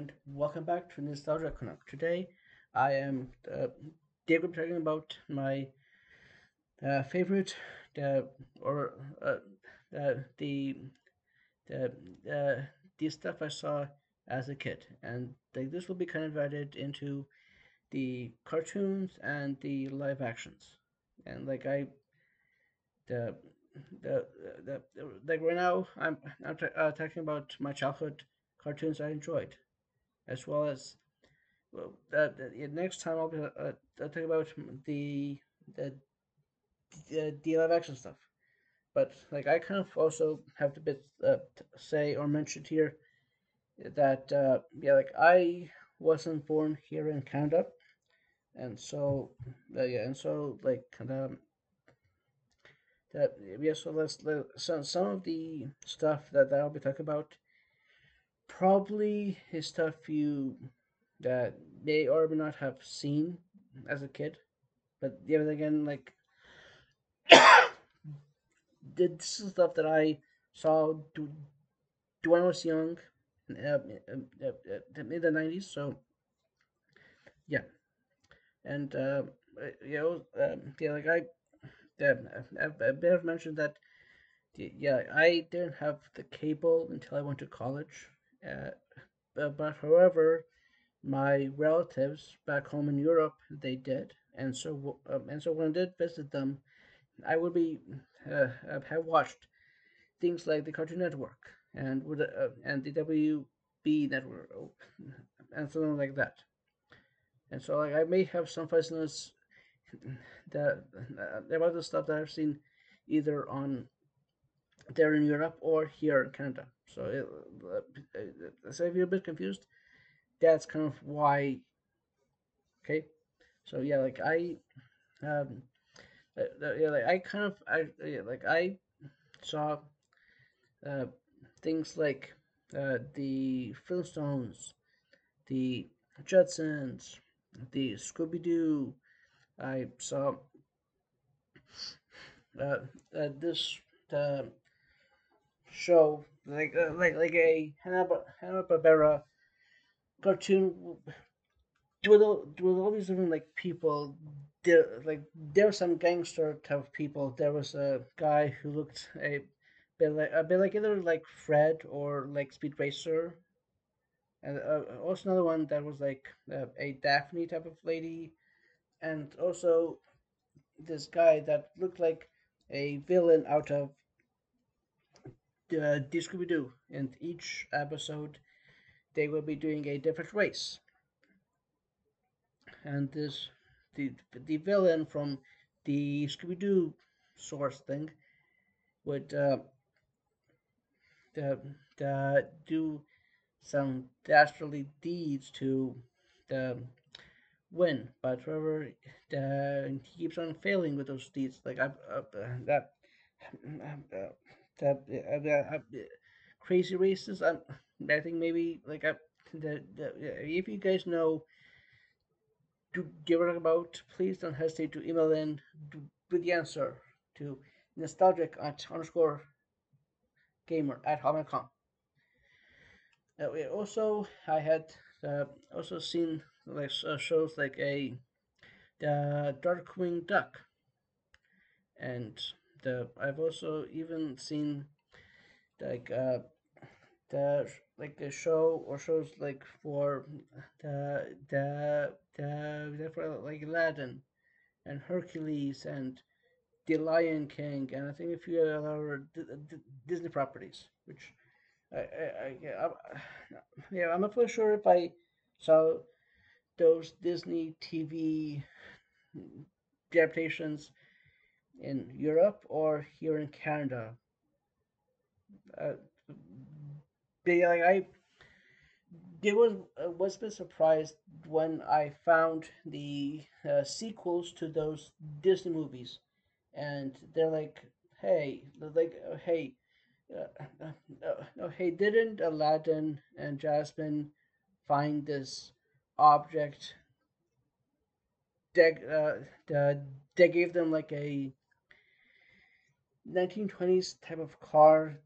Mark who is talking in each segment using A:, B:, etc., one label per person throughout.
A: and welcome back to Nostalgia Canuck. Today, I am uh, David talking about my uh, favorite uh, or uh, the the uh, the stuff I saw as a kid, and like this will be kind of divided into the cartoons and the live actions, and like I the the, the, the like right now I'm I'm uh, talking about my childhood cartoons I enjoyed, as well as well, the, the next time I'll be uh, I'll talk about the the the, live action stuff. But like I kind of also have to bit uh, say or mention here that uh, yeah like I wasn't born here in Canada, and so uh, yeah and so like um, that yeah so let's let, some some of the stuff that I'll be talking about probably is stuff you that may or may not have seen as a kid, but yeah, but again like this is stuff that I saw do, do when I was young, uh, uh, uh, in the nineties. So yeah, and you know, um, yeah, like I, uh, I, I better mentioned that. Yeah, I didn't have the cable until I went to college. Uh, but, but however, my relatives back home in Europe they did, and so um, and so when I did visit them, I would be uh, have watched things like the Cartoon Network and with uh, and the WB network and something like that. And so like I may have some fuzziness that uh, about the stuff that I've seen either on there in Europe or here in Canada. So, it, uh, so if you're a bit confused, that's kind of why. Okay, so yeah, like I, um, uh, yeah, like I kind of I yeah, like I saw, uh, things like uh the Flintstones, the Jetsons, the Scooby Doo. I saw uh, uh this uh, show like uh, like like a Hanna Barbera cartoon with all, with all these different like people. There like there were some gangster type of people. There was a guy who looked a bit like a bit like either like fred or like speed racer. And uh, also another one that was like uh, a daphne type of lady. And also this guy that looked like a villain out of uh, Scooby-Doo. In each episode, they will be doing a different race. And this, the the villain from the Scooby-Doo source thing would uh, the, the do some dastardly deeds to the win, but however, the, he keeps on failing with those deeds. Like I, uh, that uh, that uh, uh, crazy races. I'm, I think maybe like the, the, if you guys know to give it about, please don't hesitate to email in with the answer to nostalgic at underscore gamer at hotmail.com. Uh, also, I had uh, also seen like uh, shows like a the Darkwing Duck, and the I've also even seen like uh the like a show or shows like for the the the like Aladdin and Hercules and the Lion King and I think a few other Disney properties, which I, I, I yeah, I, yeah, I'm not fully sure if I saw those Disney TV adaptations in Europe or here in Canada. Uh, yeah, like I it was uh, was a bit surprised when I found the uh, sequels to those Disney movies, and they're like, "Hey, like, uh, hey, uh, uh, uh, hey, didn't Aladdin and Jasmine find this object that uh, they gave them like a 1920s type of car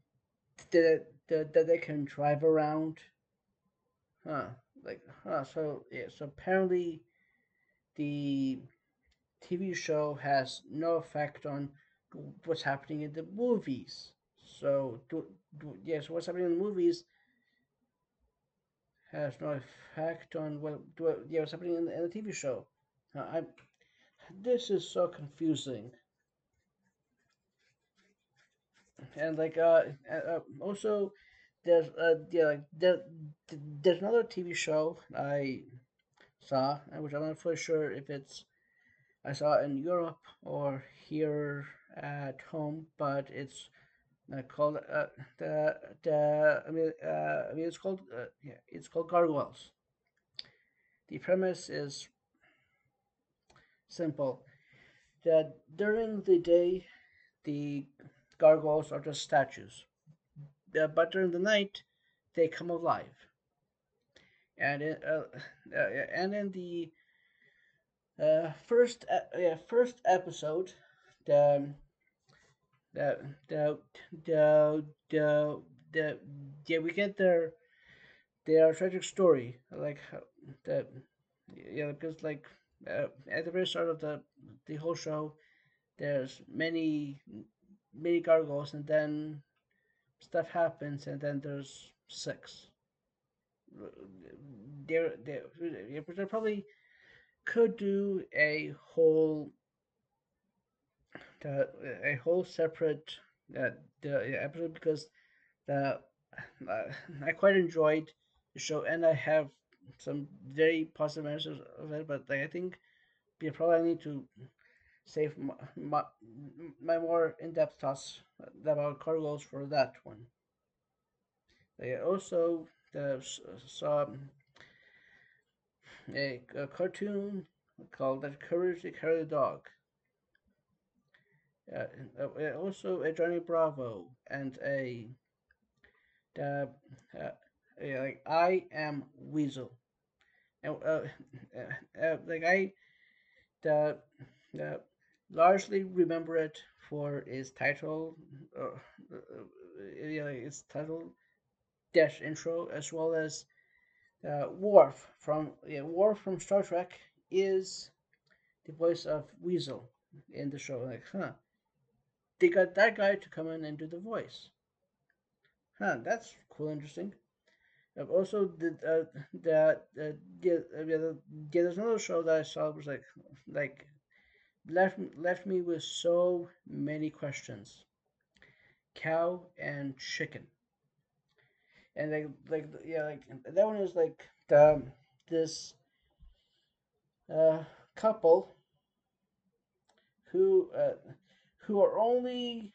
A: that, that, that they can drive around. Huh. like huh, so yeah, so apparently the TV show has no effect on what's happening in the movies. So do, do yes, what's happening in the movies has no effect on what do, yeah, what's happening in the, in the TV show. I this is so confusing. And like uh, uh also there's uh yeah like there, there's another TV show I saw, which I'm not fully sure if it's I saw it in Europe or here at home, but it's uh, called uh, the the I mean uh, I mean it's called uh, yeah it's called Gargoyles. The premise is simple. That during the day, the gargoyles are just statues, but during the night, they come alive. And in, uh, uh, and in the uh, first first episode, the the the the the, the yeah we get their their tragic story like the yeah because like uh, at the very start of the the whole show there's many many gargoyles and then stuff happens and then there's six. There there they probably could do a whole the, a whole separate uh, the episode because the uh, I quite enjoyed the show and I have some very positive answers of it, but like, I think we probably need to save my, my, my more in-depth thoughts about Gargoyles for that one. They also the, saw a, a cartoon called "The Courage the Cowardly Dog." Uh, uh, also a Johnny Bravo and a the uh, like I am Weasel. And, uh, uh, uh, like I the the largely remember it for its title, uh, uh, yeah, its title dash intro as well as uh, Worf from yeah, Worf from Star Trek is the voice of Weasel in the show. Like, huh? They got that guy to come in and do the voice. Huh? That's cool, interesting. I've also did uh, that uh, uh, yeah, yeah, there's another show that I saw was like like left left me with so many questions. Cow and chicken and like like yeah like that one is like the, this uh, couple who uh, who are only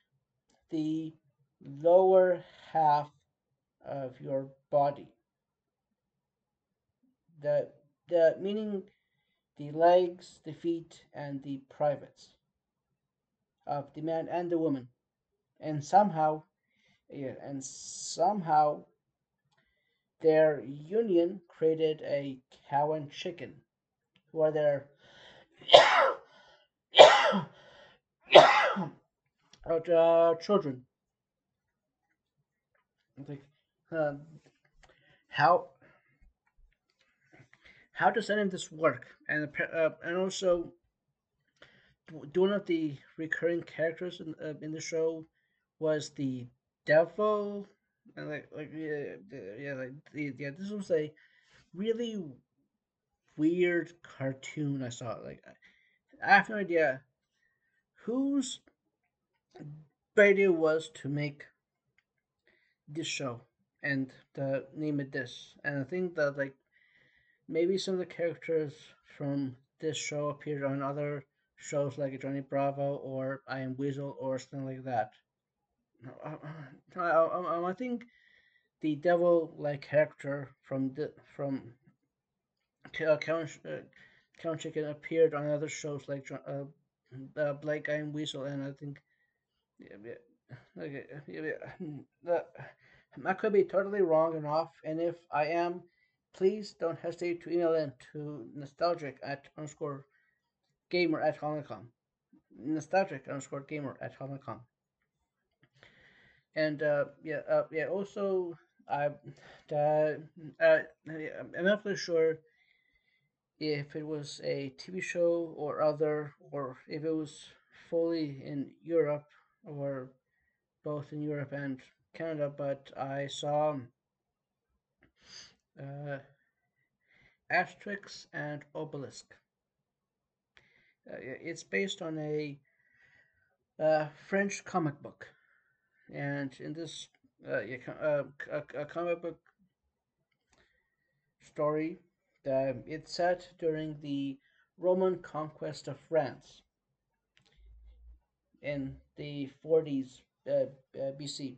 A: the lower half of your body. The the meaning the legs, the feet, and the privates of the man and the woman, and somehow, yeah, and somehow their union created a cow and chicken, who are their uh, children. Like, uh, how how does any of this work? And uh, and also, one of the recurring characters in, uh, in the show was the devil and like like yeah yeah like yeah this was a really weird cartoon I saw. Like I have no idea whose idea was to make this show and to name it this. And I think that like maybe some of the characters from this show appeared on other shows like Johnny Bravo or I Am Weasel or something like that. I, I, I, I think the devil-like character from the from uh, Count uh, Chicken appeared on other shows like uh, uh, Black Guy and Weasel, and I think yeah, yeah, okay, yeah, yeah, I could be totally wrong and off, and if I am, please don't hesitate to email in to nostalgic at underscore gamer at hotmail.com. Nostalgic underscore gamer at hotmail.com and uh, yeah, uh, yeah. Also, I the, uh, I'm not really sure if it was a TV show or other, or if it was fully in Europe or both in Europe and Canada. But I saw uh, Asterix and Obelix. Uh, it's based on a uh, French comic book, and in this uh, uh, a, a comic book story, uh, it's set during the Roman conquest of France in the 40s uh, uh, BC,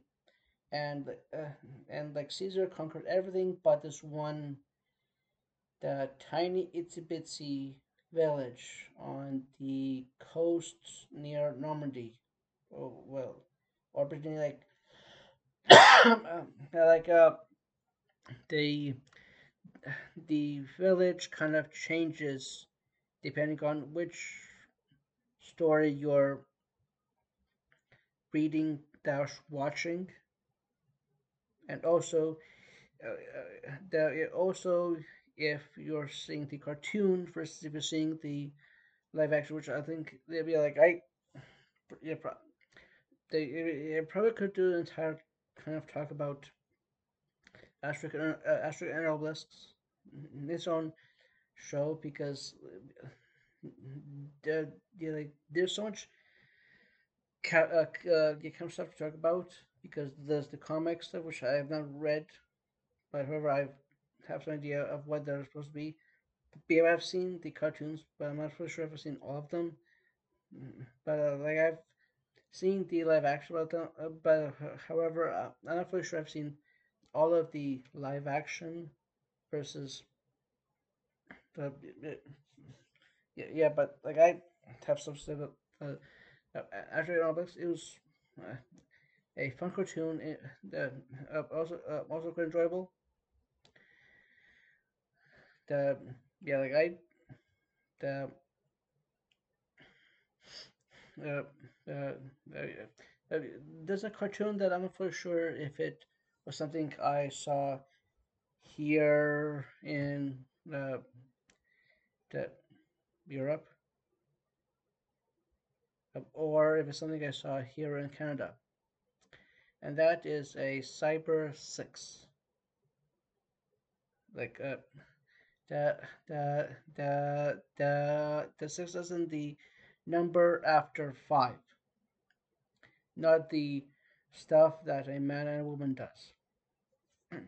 A: and uh, and like Caesar conquered everything but this one, the tiny itsy bitsy village on the coast near Normandy. Oh well, or pretty like like uh the the village kind of changes depending on which story you're reading dash watching and also uh, uh, the also if you're seeing the cartoon versus if you're seeing the live action which i think they'd be like i yeah, they it probably could do an entire kind of talk about Asterix and, uh, Asterix and Obelix in own show because uh, like, there's so much ca- uh, uh, kind of stuff to talk about because there's the comics which I have not read, but however I have some idea of what they're supposed to be. But I've seen the cartoons, but I'm not really sure if I've seen all of them. Mm, but uh, like I've seen the live action about them, uh, but uh, however, uh, I'm not really sure I've seen all of the live action versus the yeah, yeah but like I have some stuff. Uh, after all this, it was uh, a fun cartoon. Uh, also uh, also quite enjoyable. The yeah, like I the uh, uh, uh, there's a cartoon that I'm not for sure if it was something I saw here in uh, the Europe, or if it's something I saw here in Canada, and that is a Cyber Six. Like uh, the the the the the six isn't the number after five, not the stuff that a man and a woman does.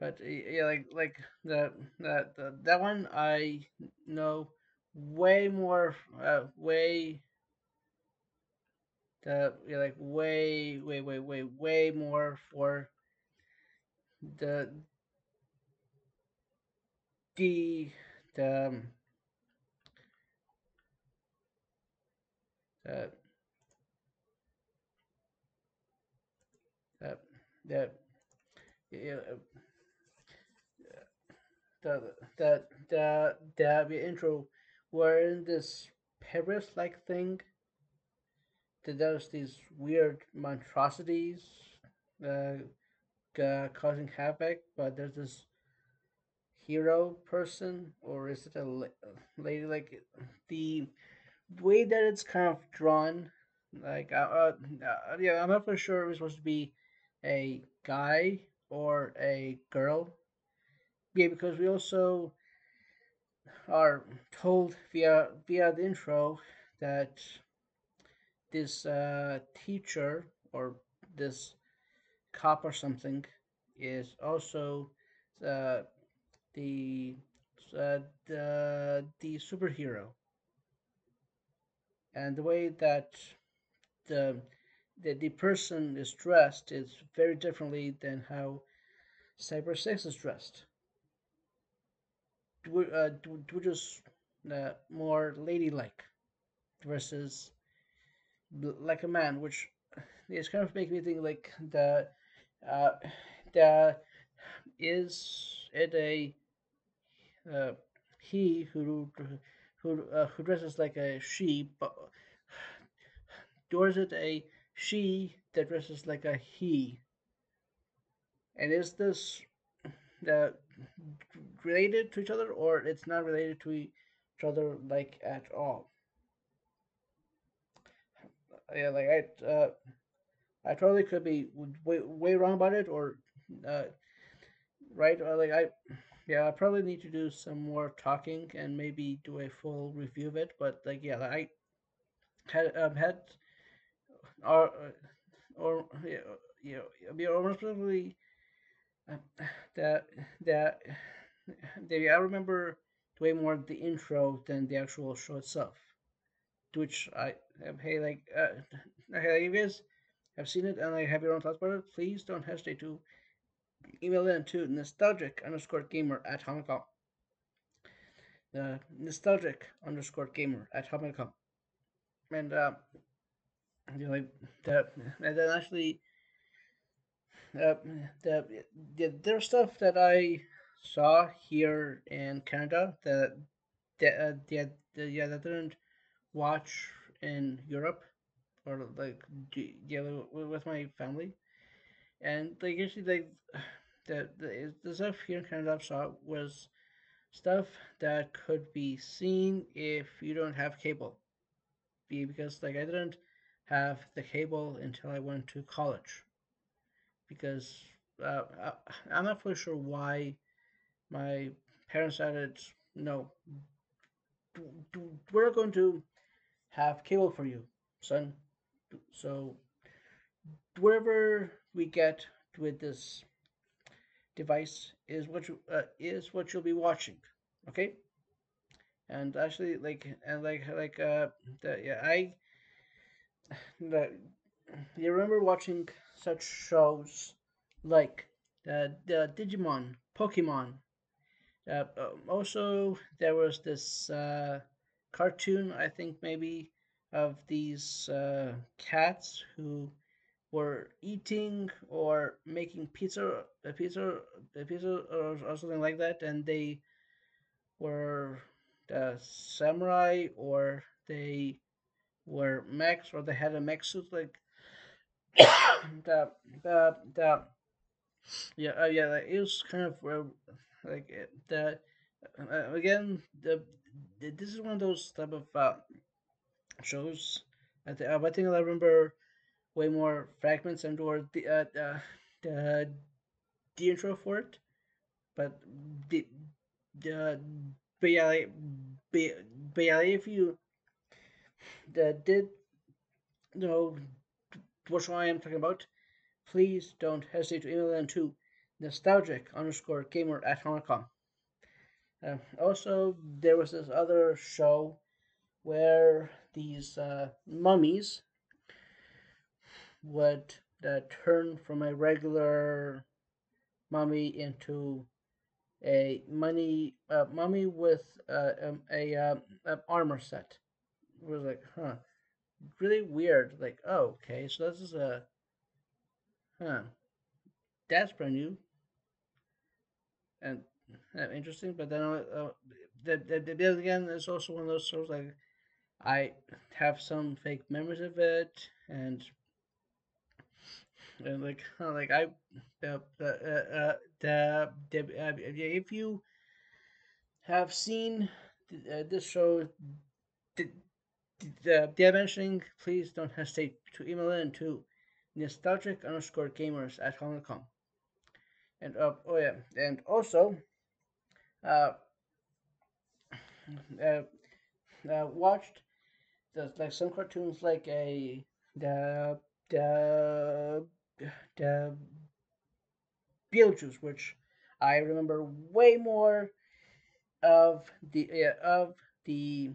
A: but yeah, like like the that that one I know way more, uh, way the yeah, like way way way way way more for the the the um, uh, the the the the the, the intro were in this Paris like thing that does these weird monstrosities uh, uh, causing havoc, but there's this hero person, or is it a lady? Like the way that it's kind of drawn, like uh, uh, uh yeah, I'm not for sure it was supposed to be a guy or a girl. Yeah, because we also are told via via the intro that this uh, teacher or this cop or something is also uh, the uh, the the superhero. And the way that the the, the person is dressed is very differently than how cyber six is dressed. Uh, which is uh, more ladylike versus like a man which is kind of making me think like the uh, the is it a uh, he who who uh, who dresses like a she, but or is it a she that dresses like a he? And is this uh, related to each other, or it's not related to each other like at all? Yeah, like I, uh, I totally could be way, way wrong about it, or uh, right, or like I, yeah, I probably need to do some more talking and maybe do a full review of it. But like, yeah, I had um, had or or yeah, you know, be almost probably uh, that that that I remember way more the intro than the actual show itself. Which I hey like uh, hey you guys have seen it and I have your own thoughts about it, please don't hesitate to email in to nostalgic underscore gamer at hotmail.com. The nostalgic underscore gamer at hotmail.com. And uh, you know, like that, and then actually, uh, the, the there's stuff that I saw here in Canada that that uh, yeah, yeah that didn't watch in Europe or like yeah with my family, and like actually like the the, the stuff here in Canada I saw was stuff that could be seen if you don't have cable, because like I didn't have the cable until I went to college, because uh, I, I'm not fully sure why my parents decided no. We're going to have cable for you son. So wherever we get with this device is what you uh, is what you'll be watching okay? And actually like and like like uh the, yeah i the, you remember watching such shows like the the digimon pokemon. Uh, um, also, there was this uh, cartoon, I think maybe, of these uh, cats who were eating or making pizza, a pizza, a pizza, or, or something like that, and they were the samurai or they were mechs or they had a mech suit like the the the yeah uh, yeah it was kind of uh, like the uh, again the, this is one of those type of uh, shows. I, th- I think I remember way more fragments and or the uh, the, the the intro for it, but the the but yeah, like, but, but yeah, if you the did know what I am talking about, please don't hesitate to email them to nostalgic underscore gamer at home.com. Uh, also, there was this other show where these uh, mummies would uh, turn from a regular mummy into a money uh, mummy with uh, um, a um, armor set. It was like, huh, really weird. Like, oh, okay, so this is a, huh, that's brand new and uh, interesting. But then uh, the, the, the, again, it's also one of those shows like I have some fake memories of it, and and like like I uh, uh, uh, the, the uh, if you have seen uh, this show, the, the, the mentioning, please don't hesitate to email in to nostalgic underscore gamers at home.com and uh, oh yeah, and also, uh, uh, uh watched the like some cartoons like a the the the Beetlejuice, which I remember way more of the uh, of the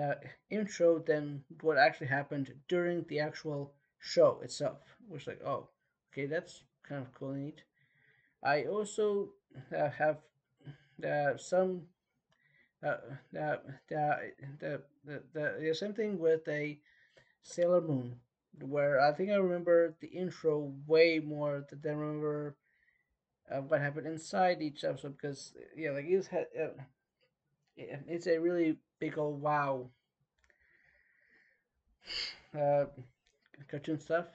A: uh, intro than what actually happened during the actual show itself. Which like, oh, okay, that's kind of cool and neat. I also uh, have uh, some uh, the, the, the, the, same thing with a Sailor Moon, where I think I remember the intro way more than I remember uh, what happened inside each episode because yeah, like it's had uh, it's a really big old wow uh, cartoon stuff.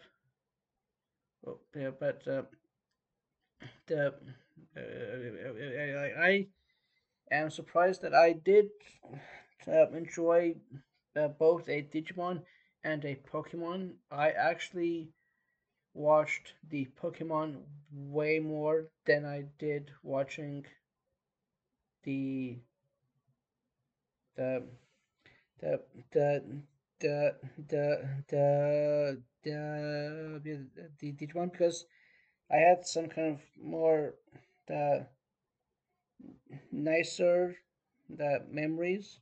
A: Oh, yeah, but uh, the I am surprised that I did uh, enjoy uh, both a Digimon and a Pokemon. I actually watched the Pokemon way more than I did watching the the the the the the the the, the, the Digimon because I had some kind of more the nicer the memories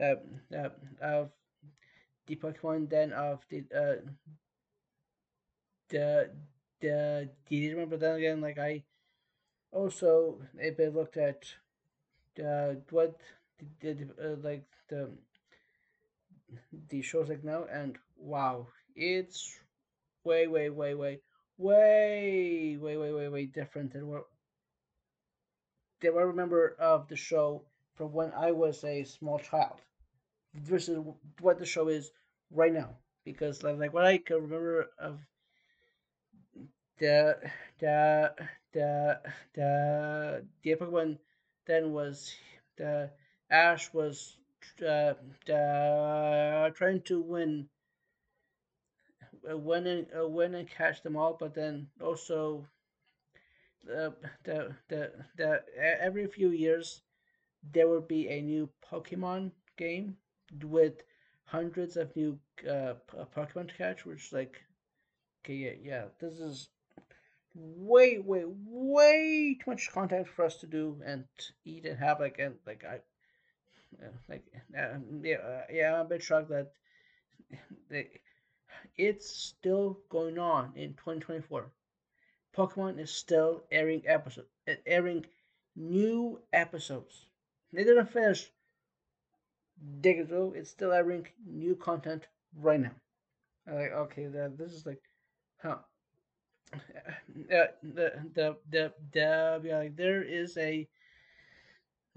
A: uh, uh, of the Pokemon than of the uh, the the the Digimon. But then again, like I also if I looked at uh, what the, the uh, like the the shows like now, and wow, it's way way way way way way way way way different than what than I remember of the show from when I was a small child versus what the show is right now. Because like, what I can remember of the the the the the epic one then was the Ash was uh, uh, trying to win uh, win and uh, win and catch them all, but then also uh, the the the every few years there will be a new Pokemon game with hundreds of new uh, Pokemon to catch, which like okay yeah yeah this is way way way too much content for us to do and eat and have like and like I uh, like uh, yeah uh, yeah I'm a bit shocked that they, it's still going on in 2024. Pokemon is still airing episodes, airing new episodes. They didn't finish ago. It's still airing new content right now. I'm like okay, that this is like, huh? Uh, the the the the yeah, like there is a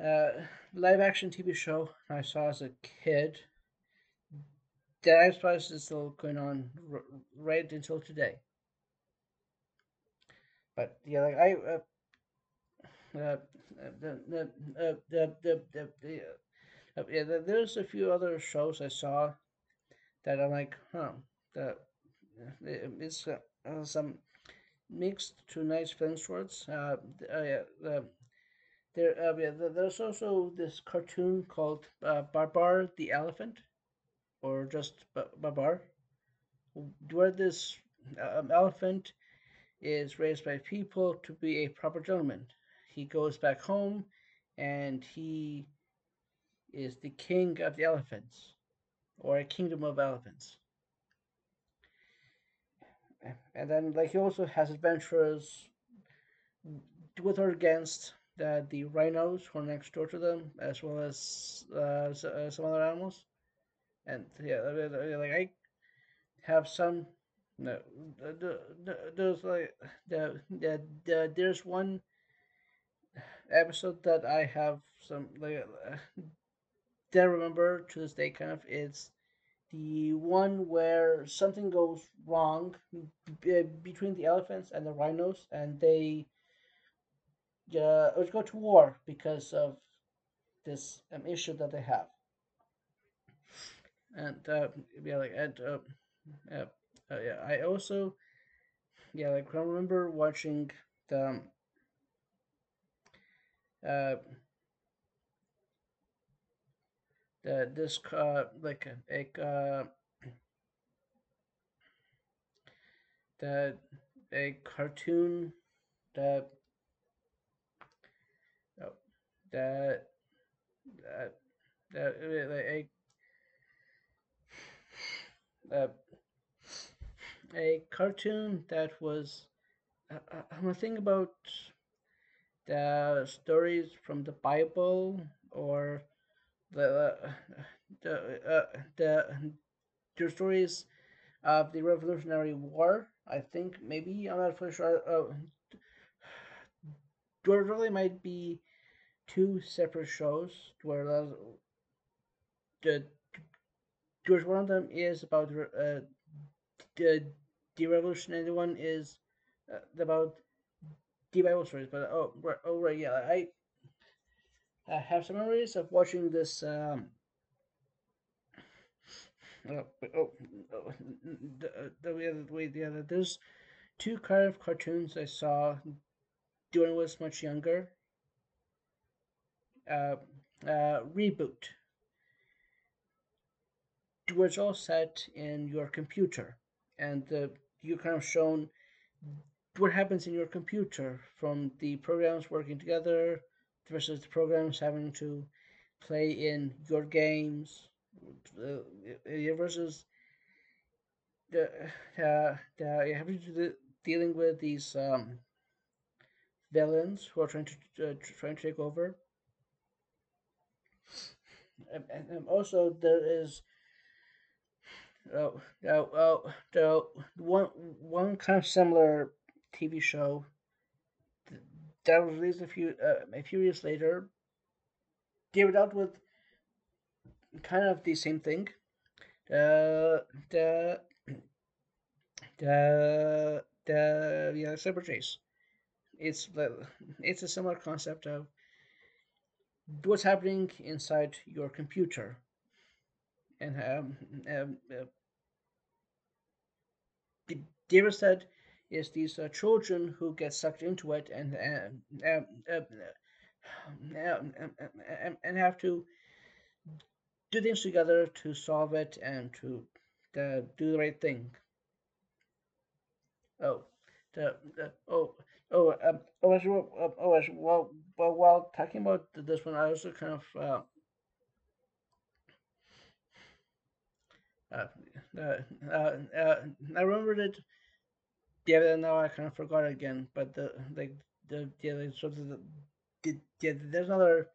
A: uh, live action TV show I saw as a kid that I suppose is still going on right until today. But yeah, like I uh, uh, the the uh, the the the, the uh, yeah, there's a few other shows I saw that I'm like, huh, that it's uh, some mixed to nice film shorts. Uh, uh, yeah, uh, there, uh, yeah, there's also this cartoon called uh, Babar the Elephant, or just Babar, where this um, elephant is raised by people to be a proper gentleman. He goes back home, and he is the king of the elephants, or a kingdom of elephants. And then, like, he also has adventures with or against the, the rhinos who are next door to them, as well as uh, uh some other animals. And yeah, like I have some. No, the, the, there's like the, the, the there's one episode that I have some like that I remember to this day. Kind of it's the one where something goes wrong between the elephants and the rhinos, and they uh, go to war because of this um, issue that they have. And uh, yeah, like and uh, uh, uh, yeah, I also yeah, like I remember watching the um, uh, the this uh like a, a uh, the a cartoon that that that that a a, cartoon that was I'm thinking about the stories from the Bible or the the uh, the the stories of the Revolutionary War. I think maybe I'm not fully sure. Uh, there really might be two separate shows where the George one of them is about uh, the revolution. and the one is uh, about the Bible stories. But oh, right, oh right, yeah, I, I have some memories of watching this. Um, oh, oh, oh the, the, the, the other there's two kind of cartoons I saw when I was much younger. Uh, uh, reboot was all set in your computer, and uh, you kind of shown what happens in your computer from the programs working together versus the programs having to play in your games uh, versus the uh, the having to do dealing with these um, villains who are trying to uh, trying to take over. And, and also there is oh, oh, oh, oh, one one kind of similar TV show that was released a few uh, a few years later. Gave it out with kind of the same thing. Uh, the the the yeah Cyberchase. It's it's a similar concept of what's happening inside your computer, and um, um, uh, said is these uh, children who get sucked into it and uh, uh, uh, and have to do things together to solve it and to do the right thing. Oh, the, the oh oh um, oh as well uh, oh as well, well while talking about this one, I also kind of uh, uh, uh, uh, I remembered it yeah, but now I kind of forgot again. But the like the yeah, like, of the, the yeah, there's another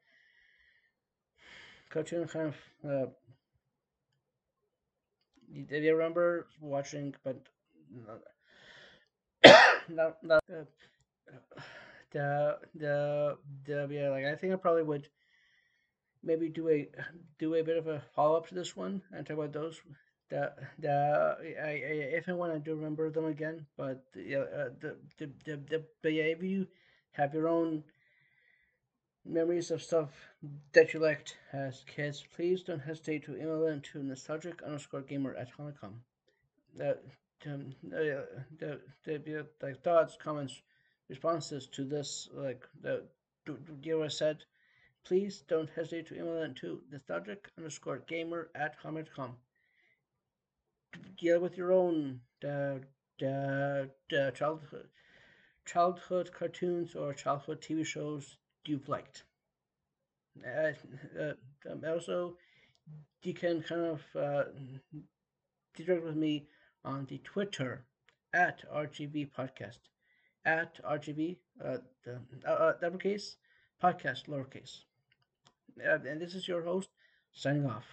A: cartoon kind of. Uh, did you remember watching? But no, no, uh, the the the yeah, like I think I probably would maybe do a do a bit of a follow up to this one and talk about those the the I, I if I want to do remember them again, but yeah, uh, the, the the the you have your own memories of stuff that you liked as kids, please don't hesitate to email them to nostalgic underscore gamer at honeycomb. That uh, the the the like thoughts, comments, responses to this like the Dira said, please don't hesitate to email them to nostalgic underscore gamer at honeycomb deal with your own uh, uh, uh, childhood childhood cartoons or childhood TV shows you've liked. Uh, uh, um, also, you can kind of uh, interact with me on the Twitter at RGV Podcast at RGV uh, uh, uh, uppercase podcast lowercase. Uh, and this is your host signing off.